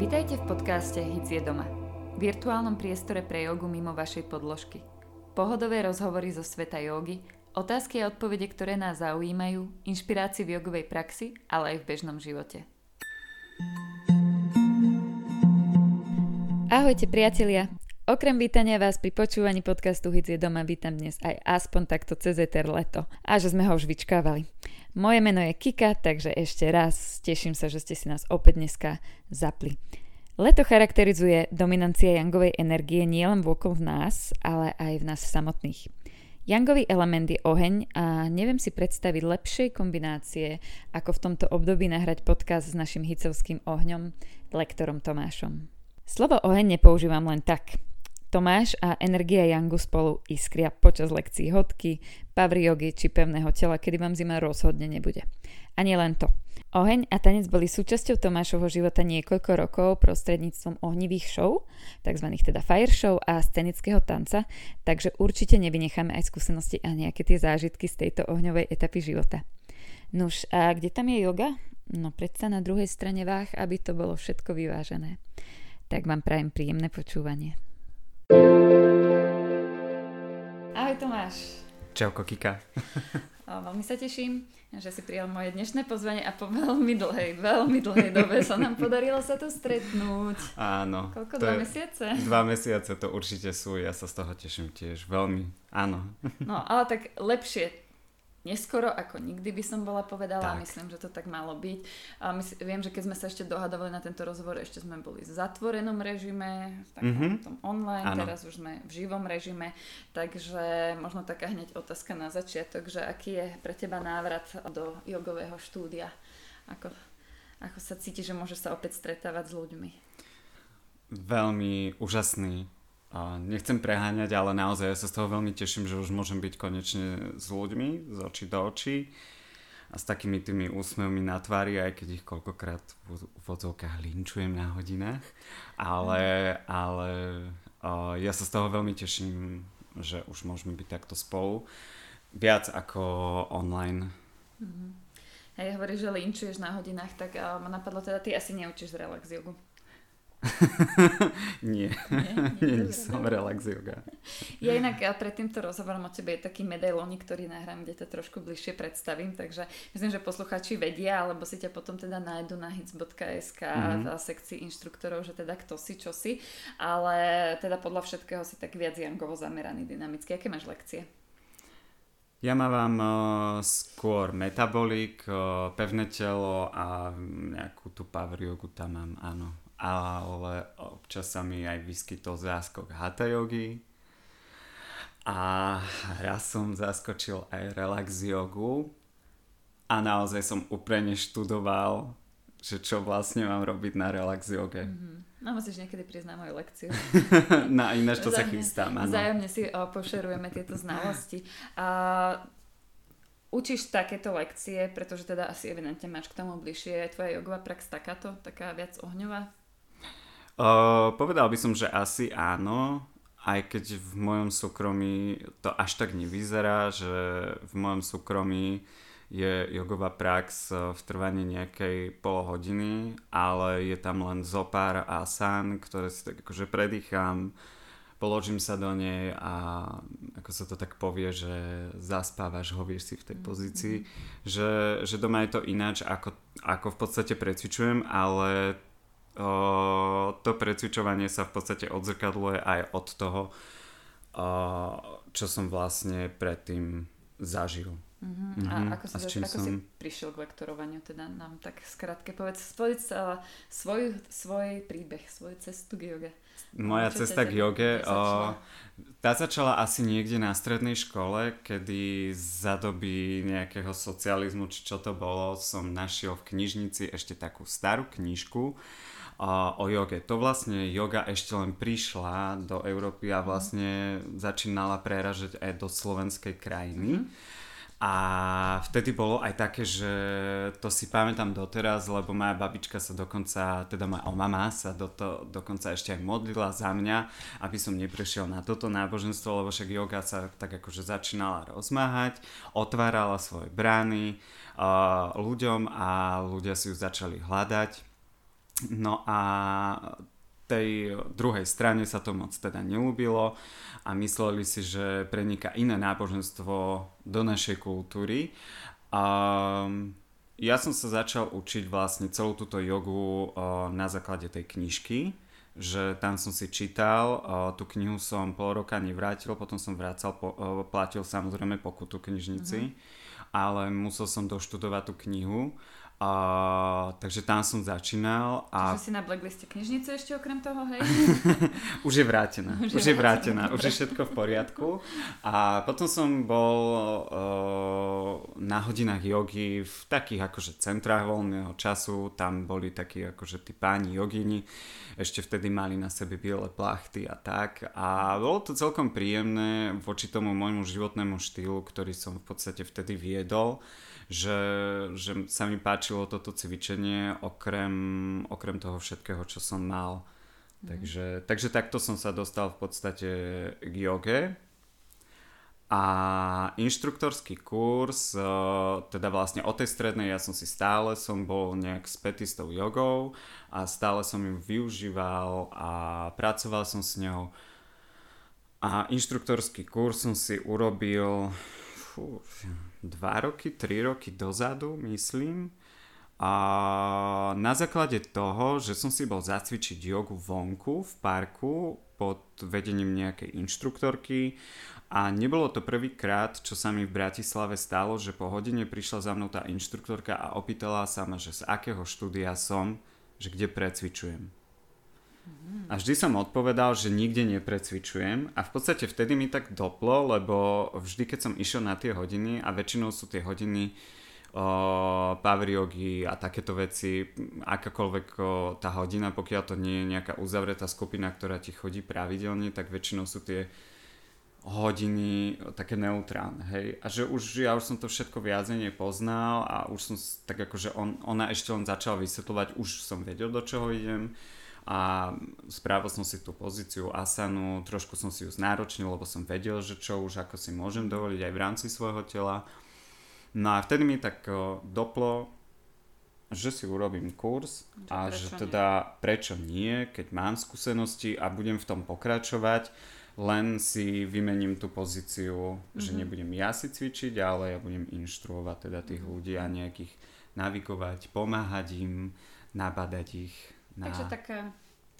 Vítajte v podcaste Hic je doma. Virtuálnom priestore pre jogu mimo vašej podložky. Pohodové rozhovory zo sveta jogy, otázky a odpovede, ktoré nás zaujímajú, inšpirácie v jogovej praxi, ale aj v bežnom živote. Ahojte priatelia, Okrem vítania vás pri počúvaní podcastu Hic je doma vítam dnes aj aspoň takto cez Eter leto a že sme ho už vyčkávali. Moje meno je Kika, takže ešte raz teším sa, že ste si nás opäť dneska zapli. Leto charakterizuje dominancia jangovej energie nielen vôkol v nás, ale aj v nás samotných. Jangový element je oheň a neviem si predstaviť lepšej kombinácie, ako v tomto období nahrať podcast s našim hicovským ohňom, lektorom Tomášom. Slovo oheň nepoužívam len tak. Tomáš a energia Yangu spolu iskria počas lekcií hodky, pavriogy či pevného tela, kedy vám zima rozhodne nebude. A nie len to. Oheň a tanec boli súčasťou Tomášovho života niekoľko rokov prostredníctvom ohnivých show, tzv. teda fire show a scenického tanca, takže určite nevynecháme aj skúsenosti a nejaké tie zážitky z tejto ohňovej etapy života. Nuž, a kde tam je yoga? No predsa na druhej strane váh, aby to bolo všetko vyvážené. Tak vám prajem príjemné počúvanie. Ahoj Tomáš. Čauko Kika. Veľmi sa teším, že si prijal moje dnešné pozvanie a po veľmi dlhej, veľmi dlhej dobe sa nám podarilo sa tu stretnúť. Áno. Koľko? Dva je, mesiace? Dva mesiace to určite sú, ja sa z toho teším tiež. Veľmi, áno. No, ale tak lepšie neskoro ako nikdy by som bola povedala. Tak. Myslím, že to tak malo byť. A my, viem, že keď sme sa ešte dohadovali na tento rozhovor, ešte sme boli v zatvorenom režime, v takom mm-hmm. tom online, ano. teraz už sme v živom režime, takže možno taká hneď otázka na začiatok, že aký je pre teba návrat do jogového štúdia? Ako, ako sa cíti, že môže sa opäť stretávať s ľuďmi? Veľmi úžasný a nechcem preháňať, ale naozaj ja sa z toho veľmi teším, že už môžem byť konečne s ľuďmi, z očí do očí a s takými tými úsmevmi na tvári, aj keď ich koľkokrát v vodzovkách linčujem na hodinách. Ale, ale uh, ja sa z toho veľmi teším, že už môžeme byť takto spolu. Viac ako online. Mm-hmm. Hej, hovoríš, že linčuješ na hodinách, tak uh, ma napadlo teda, ty asi neučíš relax jogu. nie, nie som relax yoga. Ja inak pred týmto rozhovorom o tebe je taký medailónik, ktorý nahrám, kde to trošku bližšie predstavím, takže myslím, že posluchači vedia, alebo si ťa potom teda nájdu na hits.sk mm-hmm. v sekcii inštruktorov, že teda kto si, čo si, ale teda podľa všetkého si tak viac jangovo zameraný, dynamicky. Aké máš lekcie? Ja mám uh, skôr metabolik, uh, pevné telo a nejakú tú power jogu tam mám, áno ale občas sa mi aj vyskytol záskok hatha yogi a raz som zaskočil aj relax jogu a naozaj som úplne študoval, že čo vlastne mám robiť na relax joge. Mm-hmm. No musíš niekedy na moju lekciu. no ináč to sa chystám, áno. Vzájomne si o, pošerujeme tieto znalosti. A učíš takéto lekcie, pretože teda asi evidentne máš k tomu bližšie. Je tvoja jogová prax takáto, taká viac ohňová? Uh, povedal by som, že asi áno, aj keď v mojom súkromí to až tak nevyzerá, že v mojom súkromí je jogová prax v trvaní nejakej pol hodiny, ale je tam len zo pár asan, ktoré si tak akože predýcham, položím sa do nej a ako sa to tak povie, že zaspávaš, hovieš si v tej pozícii, mm-hmm. že, že doma je to ináč, ako, ako v podstate precvičujem, ale to precvičovanie sa v podstate odzrkadluje aj od toho, čo som vlastne predtým zažil. Uh-huh. Uh-huh. A mhm. ako, si, a ako som... si prišiel k lektorovaniu? Teda nám tak skrátke povedz, povedz uh, svoj, svoj príbeh, svoju cestu k joge. Moja Čo cesta k joge, uh, tá začala asi niekde na strednej škole, kedy za doby nejakého socializmu, či čo to bolo, som našiel v knižnici ešte takú starú knižku, o joge. To vlastne yoga ešte len prišla do Európy a vlastne začínala preražať aj do slovenskej krajiny. A vtedy bolo aj také, že to si pamätám doteraz, lebo moja babička sa dokonca, teda moja mama sa do to, dokonca ešte aj modlila za mňa, aby som neprešiel na toto náboženstvo, lebo však yoga sa tak akože začínala rozmáhať, otvárala svoje brány uh, ľuďom a ľudia si ju začali hľadať. No a tej druhej strane sa to moc teda neľúbilo a mysleli si, že preniká iné náboženstvo do našej kultúry. A ja som sa začal učiť vlastne celú túto jogu na základe tej knižky, že tam som si čítal, tú knihu som pol roka nevrátil, potom som vracal, platil samozrejme pokutu knižnici, mm-hmm. ale musel som doštudovať tú knihu a, takže tam som začínal. A... Čiže si na blackliste knižnice ešte okrem toho, hej? už je vrátená. Už, už je vrátená. Už je všetko v poriadku. A potom som bol uh, na hodinách jogy v takých akože centrách voľného času. Tam boli takí akože tí páni jogini. Ešte vtedy mali na sebe biele plachty a tak. A bolo to celkom príjemné voči tomu môjmu životnému štýlu, ktorý som v podstate vtedy viedol že, že sa mi páčilo toto cvičenie okrem, okrem toho všetkého, čo som mal. Mm. Takže, takže takto som sa dostal v podstate k joge. A inštruktorský kurz, e, teda vlastne od tej strednej ja som si stále som bol nejak spätý s tou jogou a stále som ju využíval a pracoval som s ňou. A inštruktorský kurz som si urobil fú, dva roky, tri roky dozadu, myslím. A na základe toho, že som si bol zacvičiť jogu vonku v parku pod vedením nejakej inštruktorky a nebolo to prvýkrát, čo sa mi v Bratislave stalo, že po hodine prišla za mnou tá inštruktorka a opýtala sa ma, že z akého štúdia som, že kde precvičujem. A vždy som odpovedal, že nikde neprecvičujem a v podstate vtedy mi tak doplo, lebo vždy keď som išiel na tie hodiny a väčšinou sú tie hodiny o, power yogi a takéto veci, akákoľvek o, tá hodina, pokiaľ to nie je nejaká uzavretá skupina, ktorá ti chodí pravidelne, tak väčšinou sú tie hodiny také neutrálne, hej. A že už ja už som to všetko viac poznal a už som tak akože on, ona ešte len začala vysvetľovať, už som vedel do čoho idem a spravil som si tú pozíciu asanu, trošku som si ju znáročnil, lebo som vedel, že čo už ako si môžem dovoliť aj v rámci svojho tela. No a vtedy mi tak doplo, že si urobím kurz že a že teda nie? prečo nie, keď mám skúsenosti a budem v tom pokračovať, len si vymením tú pozíciu, mm-hmm. že mhm. nebudem ja si cvičiť, ale ja budem inštruovať teda tých mm-hmm. ľudí a nejakých navigovať, pomáhať im, nabadať ich na... Takže taká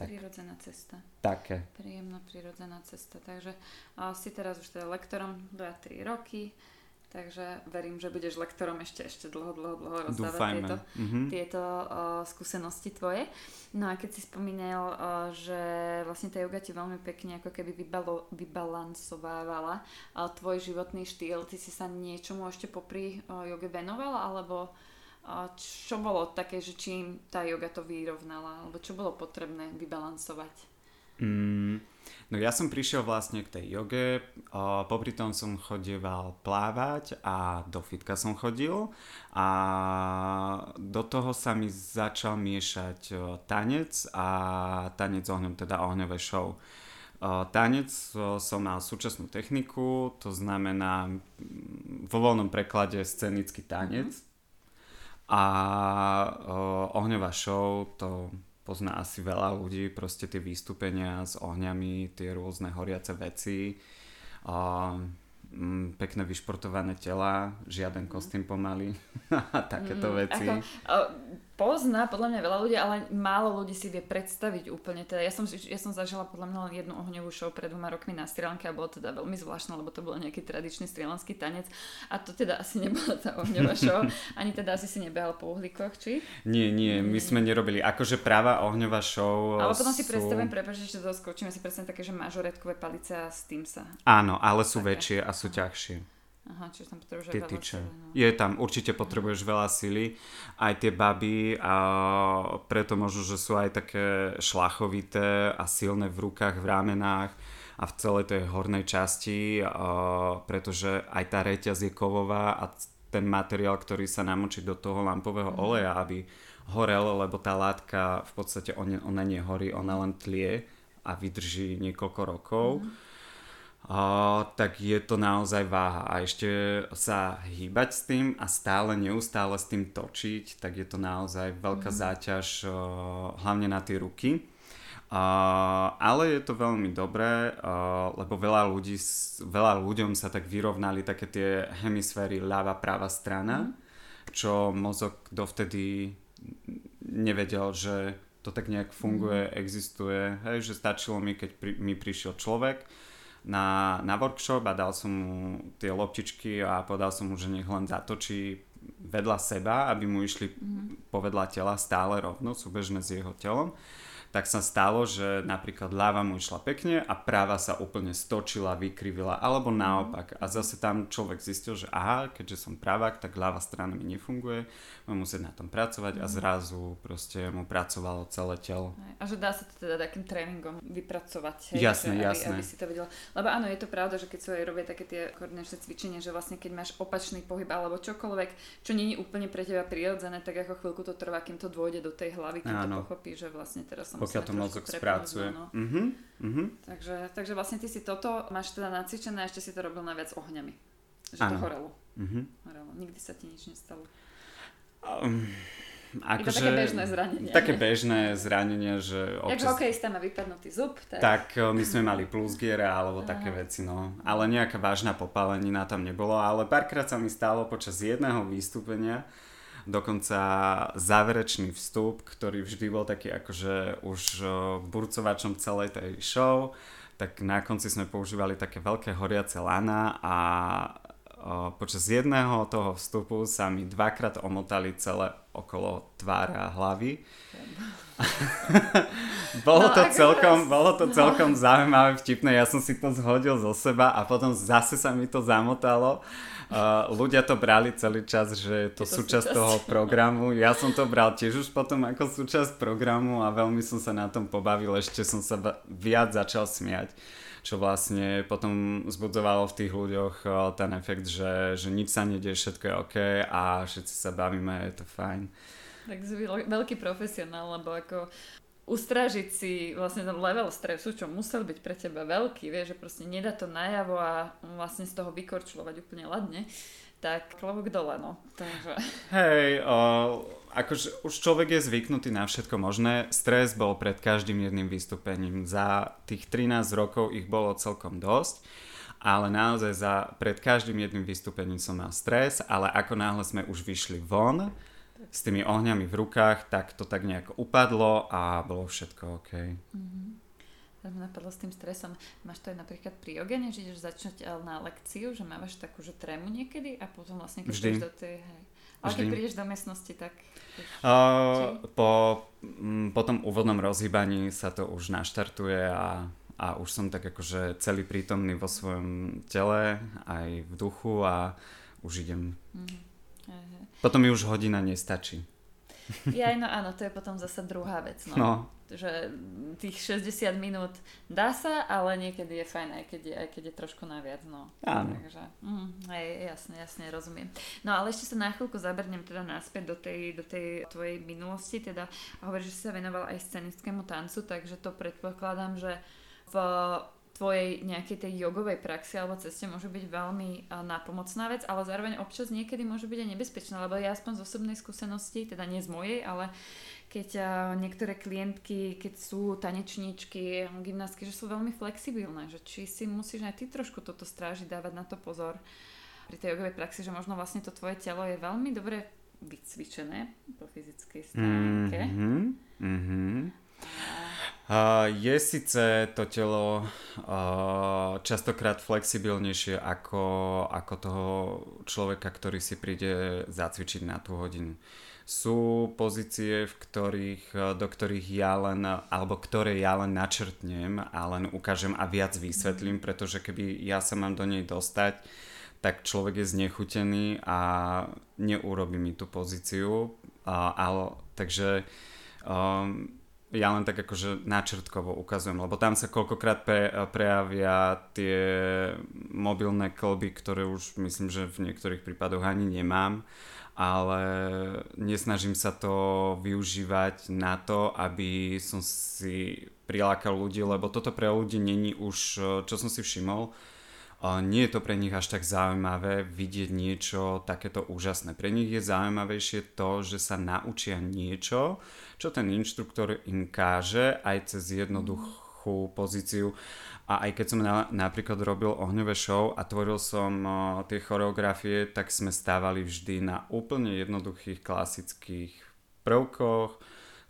tak. prirodzená cesta. Také. Príjemná prirodzená cesta. Takže uh, si teraz už teda lektorom 2-3 roky, takže verím, že budeš lektorom ešte, ešte dlho, dlho, dlho rozdávať Dúfajme. tieto, mm-hmm. tieto uh, skúsenosti tvoje. No a keď si spomínal, uh, že vlastne tá yoga ti veľmi pekne ako keby vybalo, vybalansovávala uh, tvoj životný štýl, ty si sa niečomu ešte popri uh, joge venovala, alebo a čo bolo také, že čím tá yoga to vyrovnala? Alebo čo bolo potrebné vybalansovať? Mm, no ja som prišiel vlastne k tej joge, o, popri tom som chodieval plávať a do fitka som chodil a do toho sa mi začal miešať o, tanec a tanec ohňom, teda ohňové show. O, tanec o, som mal súčasnú techniku, to znamená vo voľnom preklade scenický tanec. Mm-hmm a uh, ohňová show, to pozná asi veľa ľudí, proste tie vystúpenia s ohňami, tie rôzne horiace veci. Uh, mm, pekné vyšportované tela, žiaden kostým pomaly a takéto mm, veci. Ako, uh, pozná podľa mňa veľa ľudí, ale málo ľudí si vie predstaviť úplne. Teda ja, som, ja som zažila podľa mňa len jednu ohňovú show pred dvoma rokmi na Sri Lanke a bolo teda veľmi zvláštne, lebo to bol nejaký tradičný strilanský tanec a to teda asi nebola tá ohňová show, ani teda asi si nebehal po uhlíkoch, či? Nie, nie, my sme nerobili. Akože práva ohňová show Ale potom sú... si predstavujem, prepáč, že to skočíme, si predstavím také, že mažoretkové palice a s tým sa... Áno, ale sú také. väčšie a sú ťažšie. Aha, čiže tam potrebuješ veľa sily. No. Je tam, určite potrebuješ veľa sily. Aj tie baby a preto možno, že sú aj také šlachovité a silné v rukách, v ramenách. A v celej tej hornej časti, pretože aj tá reťaz je kovová a ten materiál, ktorý sa namočí do toho lampového mm. oleja, aby horel, lebo tá látka v podstate ona, ona nehorí, ona len tlie a vydrží niekoľko rokov. Mm Uh, tak je to naozaj váha a ešte sa hýbať s tým a stále neustále s tým točiť, tak je to naozaj veľká mm. záťaž uh, hlavne na tie ruky. Uh, ale je to veľmi dobré, uh, lebo veľa, ľudí, veľa ľuďom sa tak vyrovnali také tie hemisféry ľava, práva strana, mm. čo mozog dovtedy nevedel, že to tak nejak funguje, mm. existuje. Hej, že stačilo mi, keď pri, mi prišiel človek, na, na workshop a dal som mu tie loptičky a povedal som mu, že nech len zatočí vedľa seba, aby mu išli mm. povedľa tela stále rovno, súbežné s jeho telom tak sa stalo, že napríklad ľava mu išla pekne a práva sa úplne stočila, vykrivila, alebo naopak. A zase tam človek zistil, že aha, keďže som pravák, tak ľava strana mi nefunguje, budem musieť na tom pracovať a mhm. zrazu proste mu pracovalo celé telo. A že dá sa to teda takým tréningom vypracovať. Hej, jasné, že, jasné. Aby, aby si to vedela. Lebo áno, je to pravda, že keď sa robia také tie koordinačné cvičenia, že vlastne keď máš opačný pohyb alebo čokoľvek, čo je úplne pre teba prirodzené, tak ako chvíľku to trvá, kým to dôjde do tej hlavy, kým áno. to pochopí, že vlastne teraz som pokiaľ to mozog spracuje. No. Uh-huh, uh-huh. Takže, takže vlastne ty si toto máš teda nacvičené a ešte si to robil najviac ohňami. Že ano. to horelo. Uh-huh. horelo. Nikdy sa ti nič nestalo. Um, Iba také bežné zranenie. Také nie? bežné zranenie, že občas... Jak hokejista má vypadnutý zub. Tak, tak e, my sme mali plusgiere alebo Aha. také veci, no. Ale nejaká vážna popálenina tam nebolo, ale párkrát sa mi stalo počas jedného vystúpenia, dokonca záverečný vstup, ktorý vždy bol taký akože už burcovačom celej tej show, tak na konci sme používali také veľké horiace lana a počas jedného toho vstupu sa mi dvakrát omotali celé okolo tvára a hlavy. bolo, no, to celkom, bolo to celkom zaujímavé, vtipné. Ja som si to zhodil zo seba a potom zase sa mi to zamotalo Uh, ľudia to brali celý čas, že je to, je to súčasť, súčasť toho programu. Ja som to bral tiež už potom ako súčasť programu a veľmi som sa na tom pobavil. Ešte som sa viac začal smiať čo vlastne potom zbudzovalo v tých ľuďoch ten efekt, že, že nič sa nedie, všetko je OK a všetci sa bavíme, je to fajn. Tak si veľký profesionál, lebo ako ustrážiť si vlastne ten level stresu, čo musel byť pre teba veľký, vieš, že proste nedá to najavo a vlastne z toho vykorčulovať úplne ladne, tak klobúk dole, no. Takže... Hej, o, akože už človek je zvyknutý na všetko možné. Stres bol pred každým jedným vystúpením. Za tých 13 rokov ich bolo celkom dosť ale naozaj za, pred každým jedným vystúpením som mal stres, ale ako náhle sme už vyšli von, s tými ohňami v rukách, tak to tak nejak upadlo a bolo všetko OK. Mm-hmm. To ma napadlo s tým stresom. Máš to aj napríklad pri jogene, že ideš začať na lekciu, že máš takú, že trému niekedy a potom vlastne keď Vždy. do tej... Hej. Ale keď prídeš do miestnosti, tak... Uh, po, m, po tom úvodnom rozhýbaní sa to už naštartuje a, a už som tak akože celý prítomný vo svojom tele, aj v duchu a už idem. Mm-hmm. Potom mi už hodina nestačí. Ja, no áno, to je potom zase druhá vec. No. no. Že tých 60 minút dá sa, ale niekedy je fajn, aj keď je, aj keď je trošku naviac. No. Áno. Takže, mm, aj, jasne, jasne, rozumiem. No ale ešte sa na chvíľku zabernem teda naspäť do tej, do tej tvojej minulosti. Teda hovoríš, že si sa venoval aj scenickému tancu, takže to predpokladám, že v tvojej nejakej tej jogovej praxi alebo ceste môže byť veľmi nápomocná vec, ale zároveň občas niekedy môže byť aj nebezpečná, lebo ja aspoň z osobnej skúsenosti, teda nie z mojej, ale keď niektoré klientky, keď sú tanečníčky, gymnastky, že sú veľmi flexibilné, že či si musíš aj ty trošku toto strážiť, dávať na to pozor pri tej jogovej praxi, že možno vlastne to tvoje telo je veľmi dobre vycvičené po fyzickej stránke. Mm-hmm. Mm-hmm. Je síce to telo častokrát flexibilnejšie ako, ako toho človeka, ktorý si príde zacvičiť na tú hodinu. Sú pozície, v ktorých, do ktorých ja len, alebo ktoré ja len načrtnem a len ukážem a viac vysvetlím, pretože keby ja sa mám do nej dostať, tak človek je znechutený a neurobi mi tú pozíciu. Uh, ale, takže um, ja len tak akože načrtkovo ukazujem, lebo tam sa koľkokrát pre, prejavia tie mobilné klby, ktoré už myslím, že v niektorých prípadoch ani nemám, ale nesnažím sa to využívať na to, aby som si prilákal ľudí, lebo toto pre ľudí není už, čo som si všimol, nie je to pre nich až tak zaujímavé vidieť niečo takéto úžasné. Pre nich je zaujímavejšie to, že sa naučia niečo, čo ten inštruktor im káže aj cez jednoduchú pozíciu. A aj keď som na, napríklad robil ohňové show a tvoril som uh, tie choreografie, tak sme stávali vždy na úplne jednoduchých klasických prvkoch,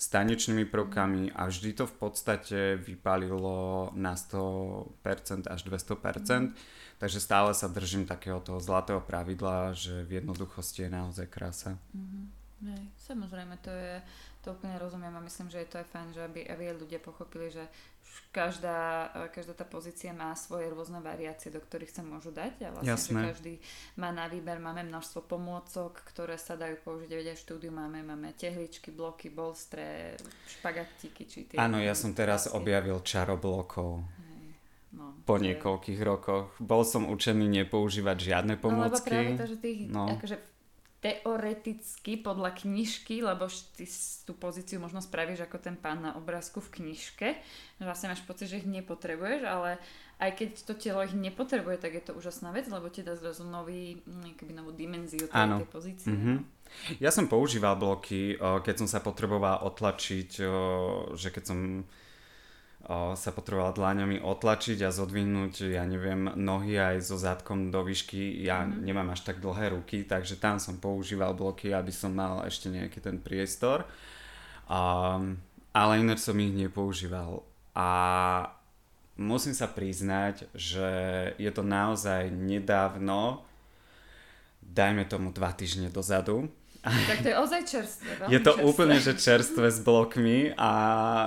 s tanečnými prvkami a vždy to v podstate vypalilo na 100% až 200%. Takže stále sa držím takého toho zlatého pravidla, že v jednoduchosti je naozaj krása. Mm-hmm. Hej, samozrejme, to je, to úplne rozumiem a myslím, že je to aj fajn, že aby, aby ľudia pochopili, že každá, každá tá pozícia má svoje rôzne variácie, do ktorých sa môžu dať a vlastne, Jasné. že každý má na výber, máme množstvo pomôcok, ktoré sa dajú použiť, vedia v štúdiu máme, máme tehličky, bloky, bolstre, špagatiky, či tie... Áno, ja som teraz objavil čaroblokov. No, po že... niekoľkých rokoch. Bol som učený nepoužívať žiadne pomôcky. No lebo práve to, že tých, no. akože teoreticky podľa knižky, lebo ty tú pozíciu možno spravíš ako ten pán na obrázku v knižke, že vlastne máš pocit, že ich nepotrebuješ, ale aj keď to telo ich nepotrebuje, tak je to úžasná vec, lebo ti dá zrazu nový, keby novú dimenziu tej, tej pozície. Mm-hmm. Ja som používal bloky, keď som sa potreboval otlačiť, že keď som sa potrebovala dláňami otlačiť a zodvihnúť, ja neviem, nohy aj so zadkom do výšky. Ja mm-hmm. nemám až tak dlhé ruky, takže tam som používal bloky, aby som mal ešte nejaký ten priestor. Um, ale ináč som ich nepoužíval. A musím sa priznať, že je to naozaj nedávno, dajme tomu dva týždne dozadu, tak to je ozaj čerstvé. Je to čerstvé. úplne, že čerstvé s blokmi a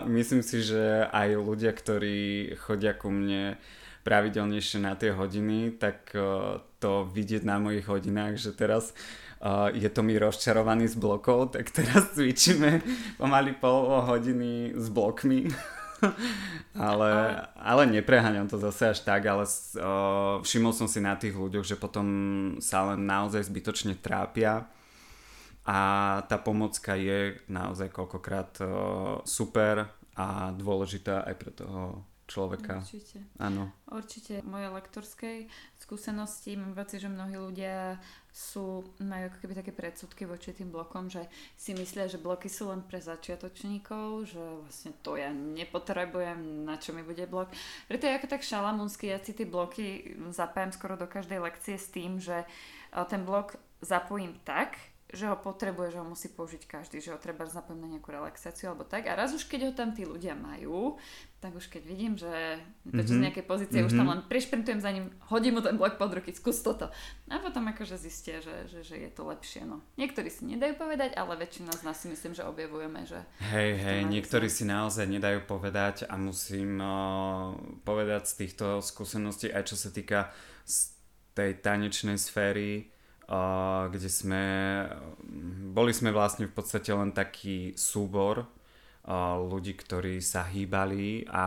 myslím si, že aj ľudia, ktorí chodia ku mne pravidelnejšie na tie hodiny, tak uh, to vidieť na mojich hodinách, že teraz uh, je to mi rozčarovaný z blokov, tak teraz cvičíme pomaly pol hodiny s blokmi. ale, ale nepreháňam to zase až tak, ale uh, všimol som si na tých ľuďoch, že potom sa len naozaj zbytočne trápia a tá pomocka je naozaj koľkokrát uh, super a dôležitá aj pre toho človeka. Určite. Áno. Určite. Moje lektorskej skúsenosti mám pocit, že mnohí ľudia sú, majú ako keby také predsudky voči tým blokom, že si myslia, že bloky sú len pre začiatočníkov, že vlastne to ja nepotrebujem, na čo mi bude blok. Preto je ako tak šalamúnsky, ja si tie bloky zapájam skoro do každej lekcie s tým, že ten blok zapojím tak, že ho potrebuje, že ho musí použiť každý, že ho treba zapojiť na nejakú relaxáciu alebo tak. A raz už keď ho tam tí ľudia majú, tak už keď vidím, že to mm-hmm. z nejakej pozície mm-hmm. už tam mhm. len prišprintujem za ním, hodím mu ten blok pod ruky, skús toto. A potom akože zistia, že, že, že je to lepšie. No. Niektorí si nedajú povedať, ale väčšina z nás si myslím, že objavujeme, že... Hej, hej, niektorí si naozaj nedajú povedať a musím uh, povedať z týchto skúseností, aj čo sa týka z tej tanečnej sféry, kde sme, boli sme vlastne v podstate len taký súbor ľudí, ktorí sa hýbali a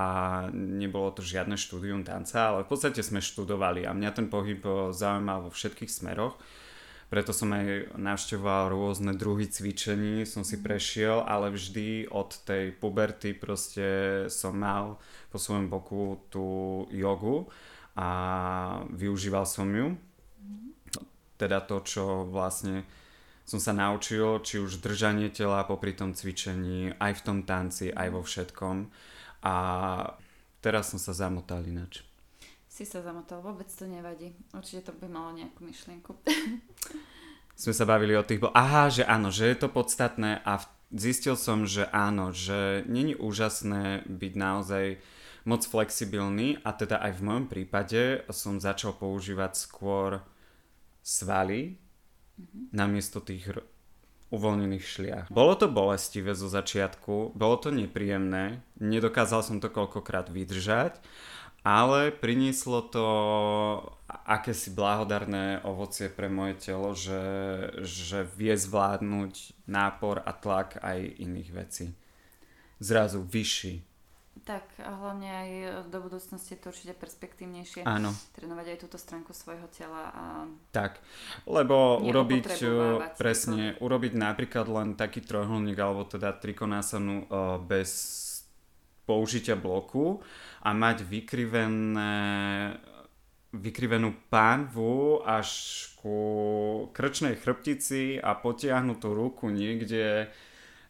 nebolo to žiadne štúdium tanca, ale v podstate sme študovali a mňa ten pohyb zaujímal vo všetkých smeroch. Preto som aj navštevoval rôzne druhy cvičení, som si prešiel, ale vždy od tej puberty proste som mal po svojom boku tú jogu a využíval som ju teda to, čo vlastne som sa naučil, či už držanie tela popri tom cvičení, aj v tom tanci, aj vo všetkom. A teraz som sa zamotal inač. Si sa zamotal, vôbec to nevadí. Určite to by malo nejakú myšlienku. Sme sa bavili o tých... Aha, že áno, že je to podstatné a zistil som, že áno, že není úžasné byť naozaj moc flexibilný a teda aj v mojom prípade som začal používať skôr svaly mm-hmm. namiesto tých r- uvoľnených šliach. Bolo to bolestivé zo začiatku, bolo to nepríjemné, nedokázal som to koľkokrát vydržať, ale prinieslo to akési blahodarné ovocie pre moje telo, že, že vie zvládnuť nápor a tlak aj iných vecí. zrazu vyšší. Tak a hlavne aj do budúcnosti je to určite perspektívnejšie Áno. trénovať aj túto stránku svojho tela a Tak, lebo urobiť, si presne, urobiť napríklad len taký trojuholník alebo teda trikonásanu uh, bez použitia bloku a mať vykrivené vykrivenú pánvu až ku krčnej chrbtici a potiahnutú ruku niekde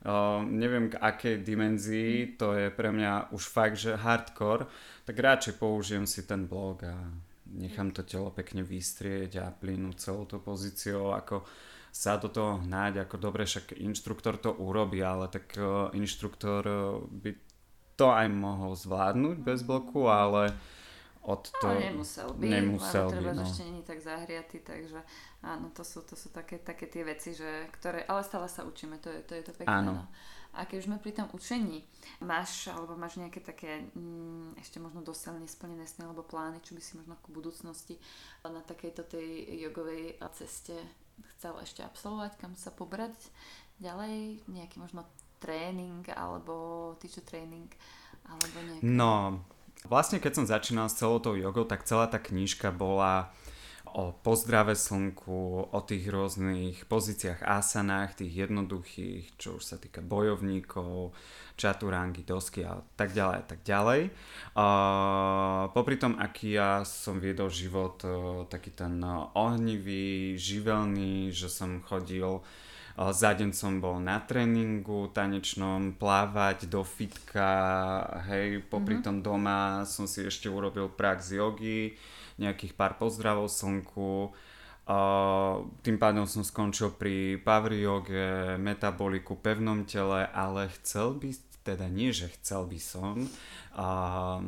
uh, neviem k akej dimenzii, to je pre mňa už fakt, že hardcore, tak radšej použijem si ten blok a nechám to telo pekne vystrieť a plynúť celou to pozíciou, ako sa do toho hnať, ako dobre, však inštruktor to urobí, ale tak uh, inštruktor uh, by to aj mohol zvládnuť bez bloku, ale od to... Ale nemusel by, nemusel ale treba, by, no. ešte není tak zahriatý, takže áno, to sú, to sú také, také tie veci, že, ktoré, ale stále sa učíme, to je to, je to pekné. Áno. No. A keď už sme pri tom učení, máš, alebo máš nejaké také mm, ešte možno dosiaľ nesplnené sny alebo plány, čo by si možno v budúcnosti na takejto tej jogovej ceste chcel ešte absolvovať, kam sa pobrať ďalej, nejaký možno tréning alebo teacher training alebo nejaké... No, vlastne keď som začínal s celou tou jogou, tak celá tá knižka bola o pozdrave slnku, o tých rôznych pozíciách asanách, tých jednoduchých, čo už sa týka bojovníkov, čaturangy, dosky a tak ďalej a tak ďalej. Uh, popri tom, aký ja som viedol život uh, taký ten uh, ohnivý, živelný, že som chodil za deň som bol na tréningu tanečnom, plávať do fitka, hej, popri mm-hmm. tom doma som si ešte urobil prax jogy, nejakých pár pozdravov slnku, Uh, tým pádom som skončil pri power yoge, metaboliku, pevnom tele, ale chcel by, teda nie, že chcel by som, uh,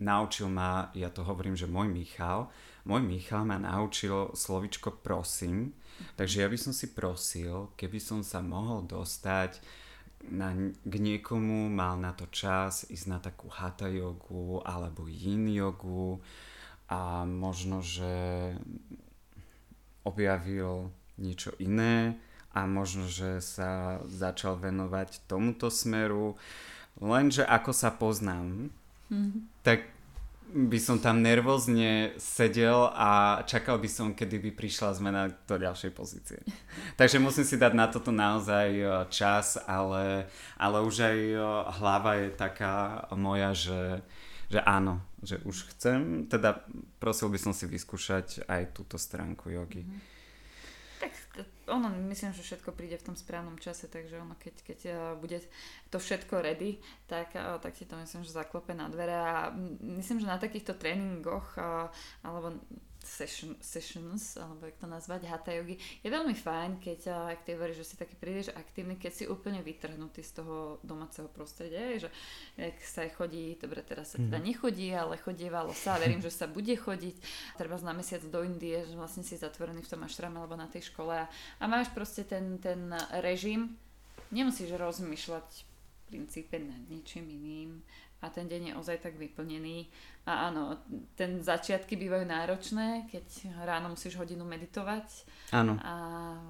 naučil ma, ja to hovorím, že môj Michal, môj Michal ma naučil slovičko prosím, takže ja by som si prosil, keby som sa mohol dostať na, k niekomu, mal na to čas ísť na takú hatha jogu alebo yin jogu a možno, že objavil niečo iné a možno, že sa začal venovať tomuto smeru. Lenže ako sa poznám, mm-hmm. tak by som tam nervózne sedel a čakal by som, kedy by prišla zmena do ďalšej pozície. Takže musím si dať na toto naozaj e, čas, ale, ale už aj e, hlava je taká moja, že, že áno, že už chcem, teda prosil by som si vyskúšať aj túto stránku jogy. Mm-hmm. Tak ono, myslím, že všetko príde v tom správnom čase, takže ono, keď, keď uh, bude to všetko ready, tak, uh, tak ti to myslím, že zaklope na dvere a myslím, že na takýchto tréningoch uh, alebo session, sessions, alebo jak to nazvať, hatha yogi, je veľmi fajn, keď, ak ty hovoríš, že si taký príliš aktívny, keď si úplne vytrhnutý z toho domáceho prostredia, že jak sa chodí, dobre, teraz sa teda mhm. nechodí, ale chodievalo sa, verím, že sa bude chodiť, treba na mesiac do Indie, že vlastne si zatvorený v tom ašrame alebo na tej škole a, a máš proste ten, ten režim, nemusíš rozmýšľať v princípe nad ničím iným a ten deň je ozaj tak vyplnený. A áno, ten začiatky bývajú náročné, keď ráno musíš hodinu meditovať. Áno. A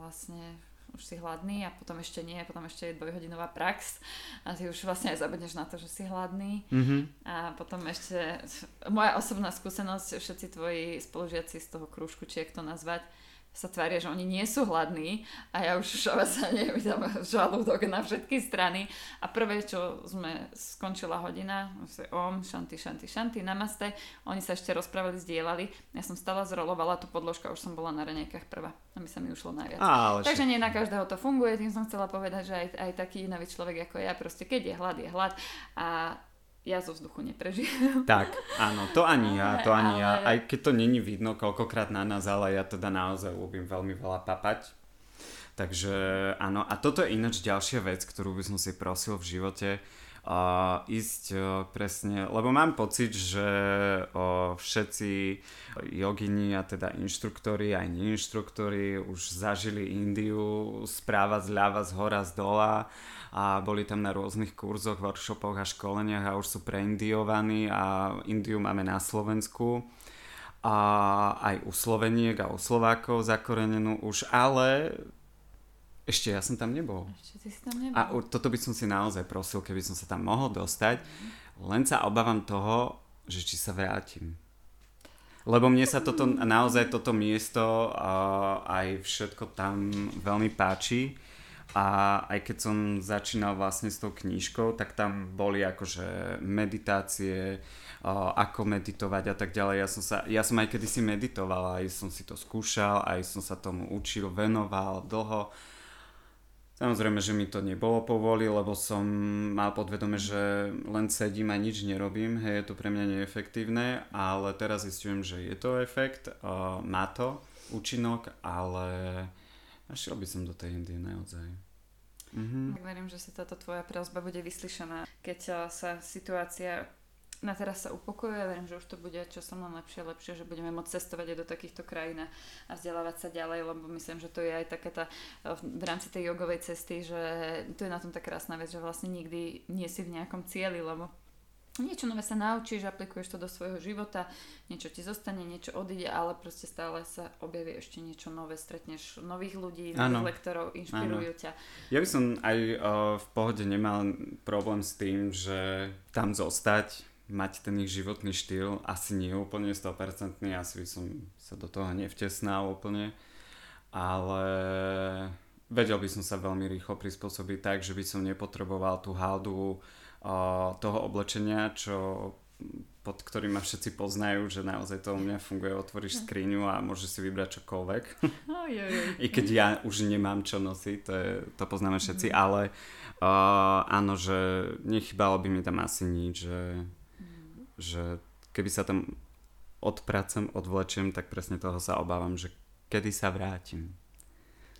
vlastne už si hladný a potom ešte nie, potom ešte je dvojhodinová prax a ty už vlastne aj zabudneš na to, že si hladný. Mm-hmm. A potom ešte moja osobná skúsenosť, všetci tvoji spolužiaci z toho krúžku, či jak to nazvať, sa tvária, že oni nie sú hladní a ja už sa neviem, žalúdok na všetky strany. A prvé, čo sme skončila hodina, om, šanty, šanty, šanty, namaste, oni sa ešte rozprávali, zdieľali, ja som stala, zrolovala tú podložku a už som bola na raňajkách prvá a mi sa mi ušlo najviac. Ale Takže nie na každého to funguje, tým som chcela povedať, že aj, aj taký nový človek ako ja, proste keď je hlad, je hlad. A ja zo vzduchu neprežijem. Tak, áno, to ani ja, to ani ale... ja. Aj keď to není vidno koľkokrát na nás, ale ja teda naozaj ľúbim veľmi veľa papať. Takže áno, a toto je ináč ďalšia vec, ktorú by som si prosil v živote uh, ísť uh, presne, lebo mám pocit, že uh, všetci jogini a teda inštruktori, aj neinštruktori už zažili Indiu správa zľava, z hora, z dola a boli tam na rôznych kurzoch, workshopoch a školeniach a už sú preindiovaní a Indiu máme na Slovensku a aj u Sloveniek a u Slovákov zakorenenú už, ale Ešte ja som tam nebol. Ešte ty si tam nebol. A toto by som si naozaj prosil, keby som sa tam mohol dostať. Len sa obávam toho, že či sa vrátim. Lebo mne sa toto, naozaj toto miesto a aj všetko tam veľmi páči. A aj keď som začínal vlastne s tou knížkou, tak tam boli akože meditácie, ako meditovať a tak ďalej. Ja som, sa, ja som aj kedysi meditoval, aj som si to skúšal, aj som sa tomu učil, venoval dlho Samozrejme, že mi to nebolo povoli, lebo som mal podvedome, že len sedím a nič nerobím, hej, je to pre mňa neefektívne, ale teraz zistujem, že je to efekt, uh, má to účinok, ale našiel by som do tej Indie naozaj. Mhm. Tak verím, že sa táto tvoja prozba bude vyslyšaná, keď sa situácia na teraz sa upokojuje, verím, že už to bude časom len lepšie lepšie, že budeme môcť cestovať aj do takýchto krajín a vzdelávať sa ďalej, lebo myslím, že to je aj taká tá v rámci tej jogovej cesty, že to je na tom tá krásna vec, že vlastne nikdy nie si v nejakom cieli, lebo niečo nové sa naučíš, aplikuješ to do svojho života, niečo ti zostane, niečo odíde, ale proste stále sa objaví ešte niečo nové, stretneš nových ľudí, nových ano. lektorov, inšpirujú ano. ťa. Ja by som aj uh, v pohode nemal problém s tým, že tam zostať, mať ten ich životný štýl asi nie úplne 100%, asi by som sa do toho nevtesnal úplne, ale vedel by som sa veľmi rýchlo prispôsobiť tak, že by som nepotreboval tú haldu uh, toho oblečenia, čo pod ktorým ma všetci poznajú, že naozaj to u mňa funguje, otvoríš skriňu a môžeš si vybrať čokoľvek. I keď ja už nemám čo nosiť, to, je, to poznáme všetci, mm. ale uh, áno, že nechybalo by mi tam asi nič, že že keby sa tam odpracem, odvlečem, tak presne toho sa obávam, že kedy sa vrátim.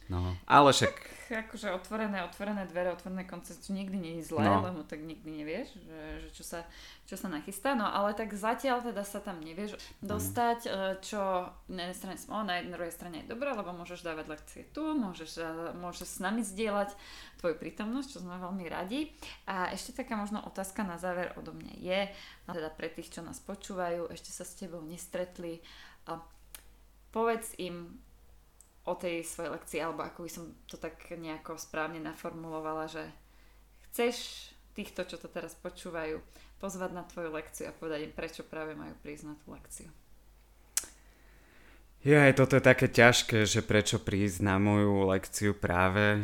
No, ale však... Tak, akože otvorené, otvorené dvere, otvorené koncepty nikdy nie je zlé, no. lebo tak nikdy nevieš, že, že čo, sa, čo sa nachystá. No ale tak zatiaľ teda sa tam nevieš dostať, mm. čo na jednej strane smo, na jednej druhej strane je dobré, lebo môžeš dávať lekcie tu, môžeš, e, môžeš s nami zdieľať tvoju prítomnosť, čo sme veľmi radi. A ešte taká možno otázka na záver odo mňa je, teda pre tých, čo nás počúvajú, ešte sa s tebou nestretli, a povedz im, o tej svojej lekcii, alebo ako by som to tak nejako správne naformulovala, že chceš týchto, čo to teraz počúvajú, pozvať na tvoju lekciu a povedať im, prečo práve majú prísť na tú lekciu. Ja, toto je také ťažké, že prečo prísť na moju lekciu práve.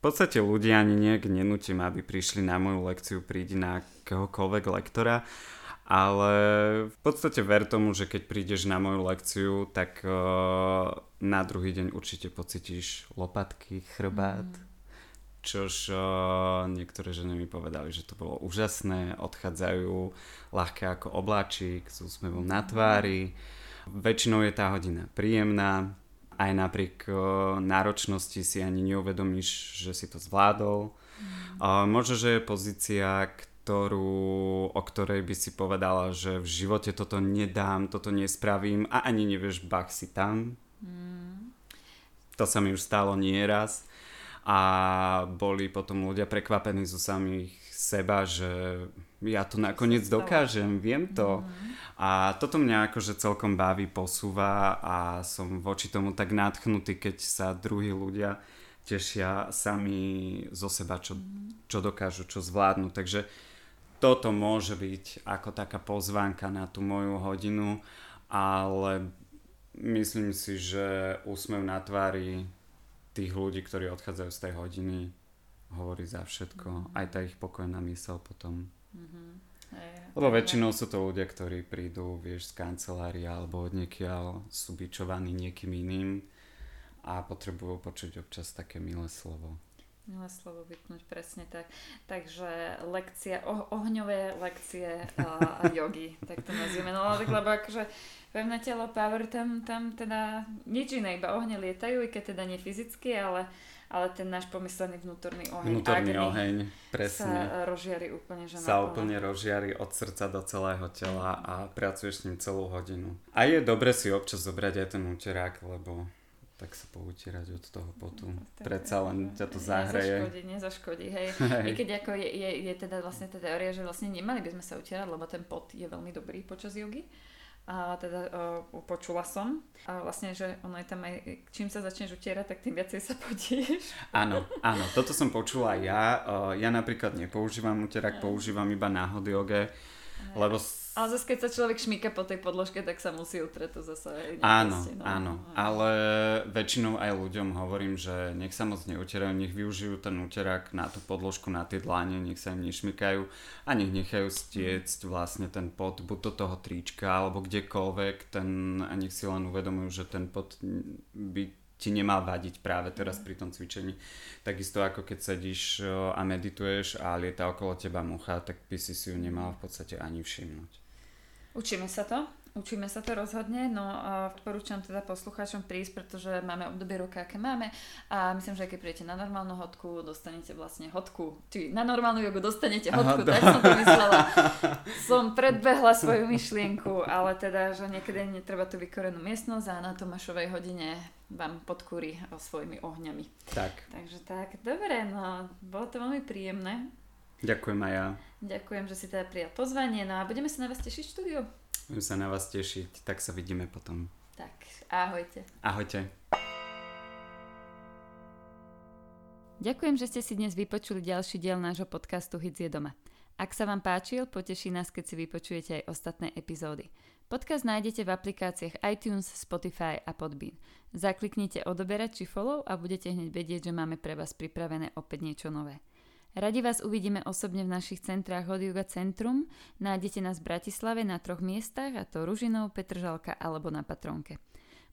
V podstate ľudia ani nejak nenútim, aby prišli na moju lekciu, prídi na akéhokoľvek lektora, ale v podstate ver tomu, že keď prídeš na moju lekciu, tak uh, na druhý deň určite pocítiš lopatky, chrbát. Mm. Čož uh, niektoré ženy mi povedali, že to bolo úžasné, odchádzajú ľahké ako obláčik, s úsmevom na tvári. Väčšinou je tá hodina príjemná, aj napriek uh, náročnosti si ani neuvedomíš, že si to zvládol. Mm. Uh, možno, že je pozícia, ktorú, o ktorej by si povedala, že v živote toto nedám, toto nespravím a ani nevieš, bach si tam. Mm. To sa mi už stalo nieraz a boli potom ľudia prekvapení zo samých seba, že ja to nakoniec dokážem, viem to. Mm. A toto mňa akože celkom baví, posúva a som voči tomu tak nadchnutý, keď sa druhí ľudia tešia sami zo seba, čo, mm. čo dokážu, čo zvládnu. Takže toto môže byť ako taká pozvánka na tú moju hodinu, ale myslím si, že úsmev na tvári tých ľudí, ktorí odchádzajú z tej hodiny, hovorí za všetko. Mm-hmm. Aj tá ich pokojná mysel potom. Mm-hmm. Lebo väčšinou sú to ľudia, ktorí prídu, vieš, z kancelárie alebo od niekiaľ sú bičovaní niekým iným a potrebujú počuť občas také milé slovo. Milé slovo vypnúť, presne tak. Takže lekcia, oh, ohňové lekcie a, a jogy, tak to nazvime. No tak lebo akože pevné telo, power, tam, tam teda nič iné, iba ohne lietajú, i keď teda nie fyzicky, ale, ale ten náš pomyslený vnútorný oheň. Vnútorný oheň, presne. Sa rozžiari úplne, že Sa naplno. úplne rozžiari od srdca do celého tela a pracuješ s ním celú hodinu. A je dobre si občas zobrať aj ten úterák, lebo tak sa poutierať od toho potu. No, Predsa len ťa to zahreje. Nezaškodí, nezaškodí, hej. hej. I keď ako je, je, je teda vlastne tá teória, že vlastne nemali by sme sa utierať, lebo ten pot je veľmi dobrý počas jogy. a teda uh, počula som. A vlastne, že ono je tam aj, čím sa začneš utierať, tak tým viacej sa podieš. Áno, áno, toto som počula ja. Uh, ja napríklad nepoužívam uterak, používam iba na hot yoga, lebo ale zase keď sa človek šmíka po tej podložke, tak sa musí utrieť to zase Áno, no. áno, ale väčšinou aj ľuďom hovorím, že nech sa moc neutierajú, nech využijú ten úterák na tú podložku, na tie dláne, nech sa im nešmikajú a nech nechajú stiecť vlastne ten pot buď do toho trička alebo kdekoľvek ten, a nech si len uvedomujú, že ten pot by ti nemá vadiť práve teraz mhm. pri tom cvičení. Takisto ako keď sedíš a medituješ a lieta okolo teba mucha, tak by si si ju nemal v podstate ani všimnúť. Učíme sa to. Učíme sa to rozhodne, no a odporúčam teda poslucháčom prísť, pretože máme obdobie roka, aké máme a myslím, že keď prídete na normálnu hodku, dostanete vlastne hodku, či na normálnu jogu dostanete hodku, Aha, tak som to myslela. som predbehla svoju myšlienku, ale teda, že niekedy netreba tú vykorenú miestnosť a na Tomášovej hodine vám podkúri svojimi ohňami. Tak. Takže tak, dobre, no bolo to veľmi príjemné. Ďakujem aj ja. Ďakujem, že si teda prijal pozvanie, no a budeme sa na vás tešiť v štúdiu. Budem sa na vás tešiť, tak sa vidíme potom. Tak, ahojte. Ahojte. Ďakujem, že ste si dnes vypočuli ďalší diel nášho podcastu Hits je doma. Ak sa vám páčil, poteší nás, keď si vypočujete aj ostatné epizódy. Podcast nájdete v aplikáciách iTunes, Spotify a Podbean. Zakliknite odoberať či follow a budete hneď vedieť, že máme pre vás pripravené opäť niečo nové. Radi vás uvidíme osobne v našich centrách Hot Yoga Centrum. Nájdete nás v Bratislave na troch miestach, a to Ružinov, Petržalka alebo na Patronke.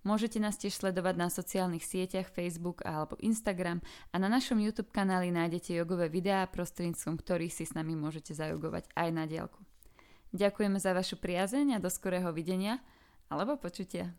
Môžete nás tiež sledovať na sociálnych sieťach Facebook alebo Instagram a na našom YouTube kanáli nájdete jogové videá, prostredníctvom ktorých si s nami môžete zajogovať aj na diálku. Ďakujeme za vašu priazeň a do skorého videnia alebo počutia.